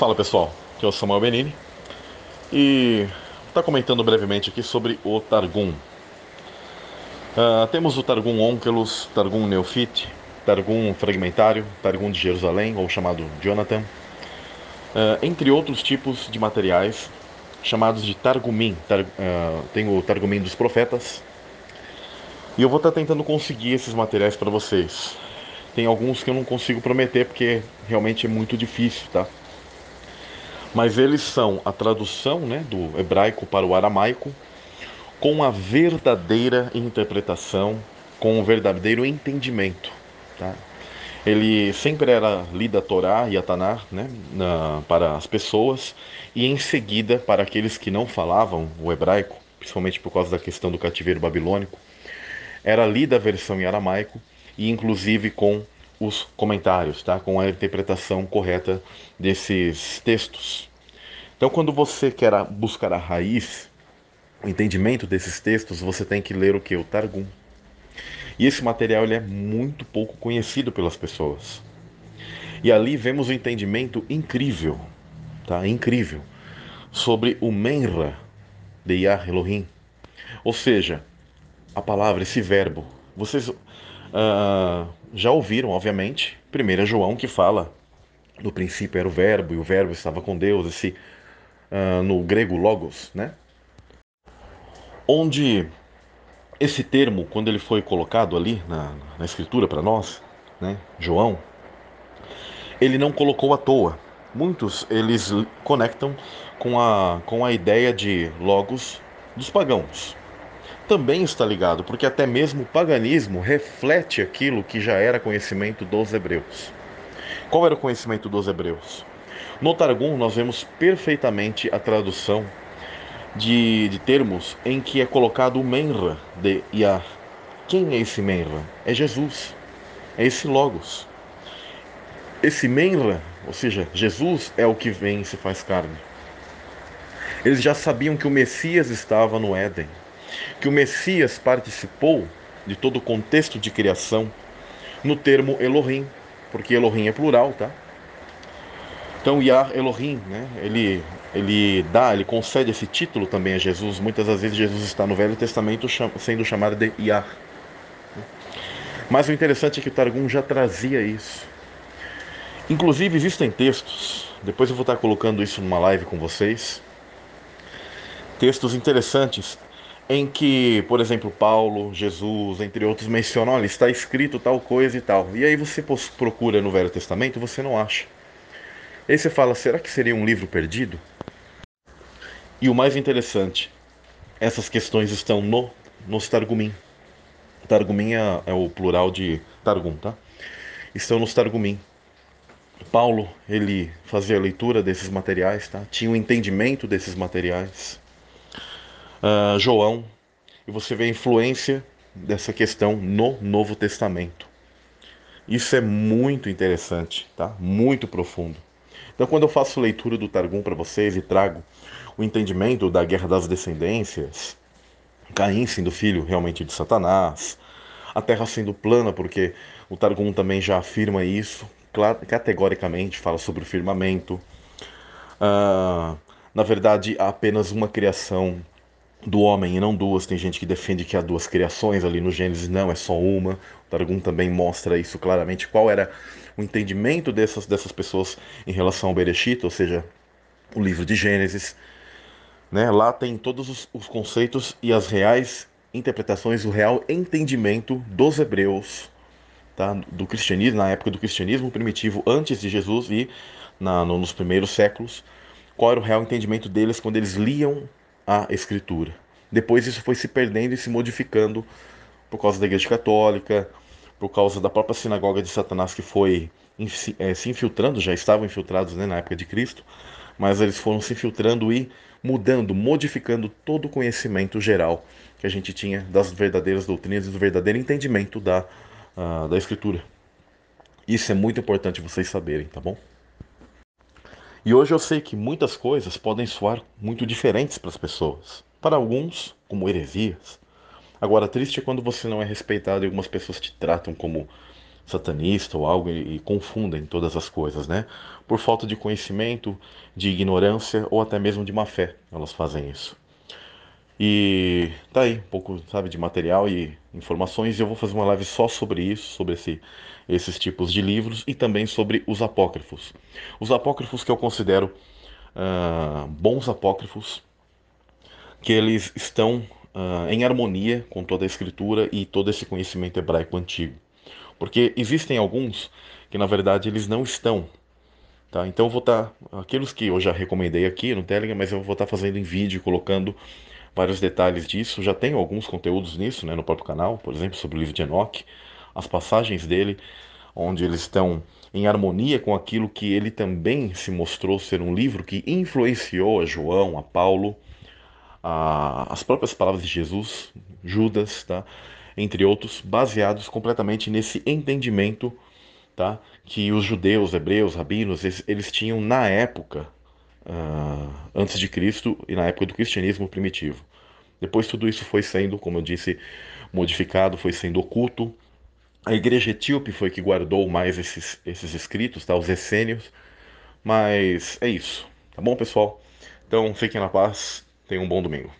Fala pessoal, aqui é o Samuel Benini e está comentando brevemente aqui sobre o Targum. Uh, temos o Targum Onkelos, Targum Neofite, Targum Fragmentário, Targum de Jerusalém, ou chamado Jonathan, uh, entre outros tipos de materiais chamados de Targumim. Tar, uh, tem o Targumim dos Profetas e eu vou estar tá tentando conseguir esses materiais para vocês. Tem alguns que eu não consigo prometer porque realmente é muito difícil, tá? Mas eles são a tradução né, do hebraico para o aramaico com a verdadeira interpretação, com o verdadeiro entendimento. Tá? Ele sempre era lida a Torá e a Tanar né, na, para as pessoas e em seguida para aqueles que não falavam o hebraico, principalmente por causa da questão do cativeiro babilônico, era lida a versão em aramaico e inclusive com os comentários, tá? com a interpretação correta desses textos. Então, quando você quer buscar a raiz, o entendimento desses textos, você tem que ler o que? O Targum. E esse material ele é muito pouco conhecido pelas pessoas. E ali vemos um entendimento incrível, tá? Incrível, sobre o Menra de Yah Elohim. Ou seja, a palavra, esse verbo. Vocês uh, já ouviram, obviamente, 1 João que fala no princípio era o verbo e o verbo estava com Deus, esse uh, no grego logos, né? Onde esse termo, quando ele foi colocado ali na, na escritura para nós, né, João, ele não colocou à toa. Muitos eles conectam com a, com a ideia de logos dos pagãos também está ligado, porque até mesmo o paganismo reflete aquilo que já era conhecimento dos hebreus. Qual era o conhecimento dos hebreus? No Targum, nós vemos perfeitamente a tradução de, de termos em que é colocado o Menra de Yah. Quem é esse Menra? É Jesus. É esse Logos. Esse Menra, ou seja, Jesus é o que vem e se faz carne. Eles já sabiam que o Messias estava no Éden que o Messias participou de todo o contexto de criação no termo Elohim, porque Elohim é plural, tá? Então Yah Elohim, né? Ele ele dá, ele concede esse título também a Jesus. Muitas das vezes Jesus está no Velho Testamento sendo chamado de Yah. Mas o interessante é que o Targum já trazia isso. Inclusive existem textos, depois eu vou estar colocando isso numa live com vocês. Textos interessantes em que, por exemplo, Paulo, Jesus, entre outros, mencionam, olha, está escrito tal coisa e tal. E aí você procura no Velho Testamento e você não acha. E aí você fala, será que seria um livro perdido? E o mais interessante, essas questões estão no, nos Targumim. Targumim é, é o plural de Targum, tá? Estão nos Targumim. Paulo, ele fazia a leitura desses materiais, tá? Tinha o um entendimento desses materiais uh, João, e você vê a influência dessa questão no Novo Testamento. Isso é muito interessante, tá? Muito profundo. Então, quando eu faço leitura do Targum para vocês e trago o entendimento da Guerra das Descendências, Caim sendo filho realmente de Satanás, a Terra sendo plana, porque o Targum também já afirma isso, categoricamente fala sobre o firmamento. Uh, na verdade, há apenas uma criação do homem e não duas. Tem gente que defende que há duas criações ali no Gênesis, não, é só uma. O Targum também mostra isso claramente. Qual era o entendimento dessas, dessas pessoas em relação ao Bereshit, ou seja, o livro de Gênesis. Né? Lá tem todos os, os conceitos e as reais interpretações, o real entendimento dos hebreus, tá? do cristianismo, na época do cristianismo primitivo, antes de Jesus e na, no, nos primeiros séculos. Qual era o real entendimento deles quando eles liam a Escritura. Depois isso foi se perdendo e se modificando por causa da Igreja Católica, por causa da própria sinagoga de Satanás que foi é, se infiltrando, já estavam infiltrados né, na época de Cristo, mas eles foram se infiltrando e mudando, modificando todo o conhecimento geral que a gente tinha das verdadeiras doutrinas e do verdadeiro entendimento da, uh, da Escritura. Isso é muito importante vocês saberem, tá bom? E hoje eu sei que muitas coisas podem soar muito diferentes para as pessoas. Para alguns, como heresias. Agora, triste é quando você não é respeitado e algumas pessoas te tratam como satanista ou algo e, e confundem todas as coisas, né? Por falta de conhecimento, de ignorância ou até mesmo de má fé, elas fazem isso. E tá aí um pouco, sabe, de material e informações. E eu vou fazer uma live só sobre isso, sobre esse, esses tipos de livros e também sobre os apócrifos. Os apócrifos que eu considero uh, bons apócrifos, que eles estão uh, em harmonia com toda a escritura e todo esse conhecimento hebraico antigo. Porque existem alguns que na verdade eles não estão. Tá? Então eu vou estar. Tá, aqueles que eu já recomendei aqui no Telegram, mas eu vou estar tá fazendo em vídeo, colocando vários detalhes disso. Já tenho alguns conteúdos nisso né, no próprio canal, por exemplo, sobre o livro de Enoch, as passagens dele, onde eles estão em harmonia com aquilo que ele também se mostrou ser um livro que influenciou a João, a Paulo, a, as próprias palavras de Jesus, Judas, tá? entre outros, baseados completamente nesse entendimento tá? que os judeus, hebreus, rabinos, eles, eles tinham na época antes de Cristo e na época do cristianismo primitivo. Depois tudo isso foi sendo, como eu disse, modificado, foi sendo oculto. A igreja etíope foi que guardou mais esses, esses escritos, tá? os essênios. Mas é isso, tá bom, pessoal? Então fiquem na paz, tenham um bom domingo.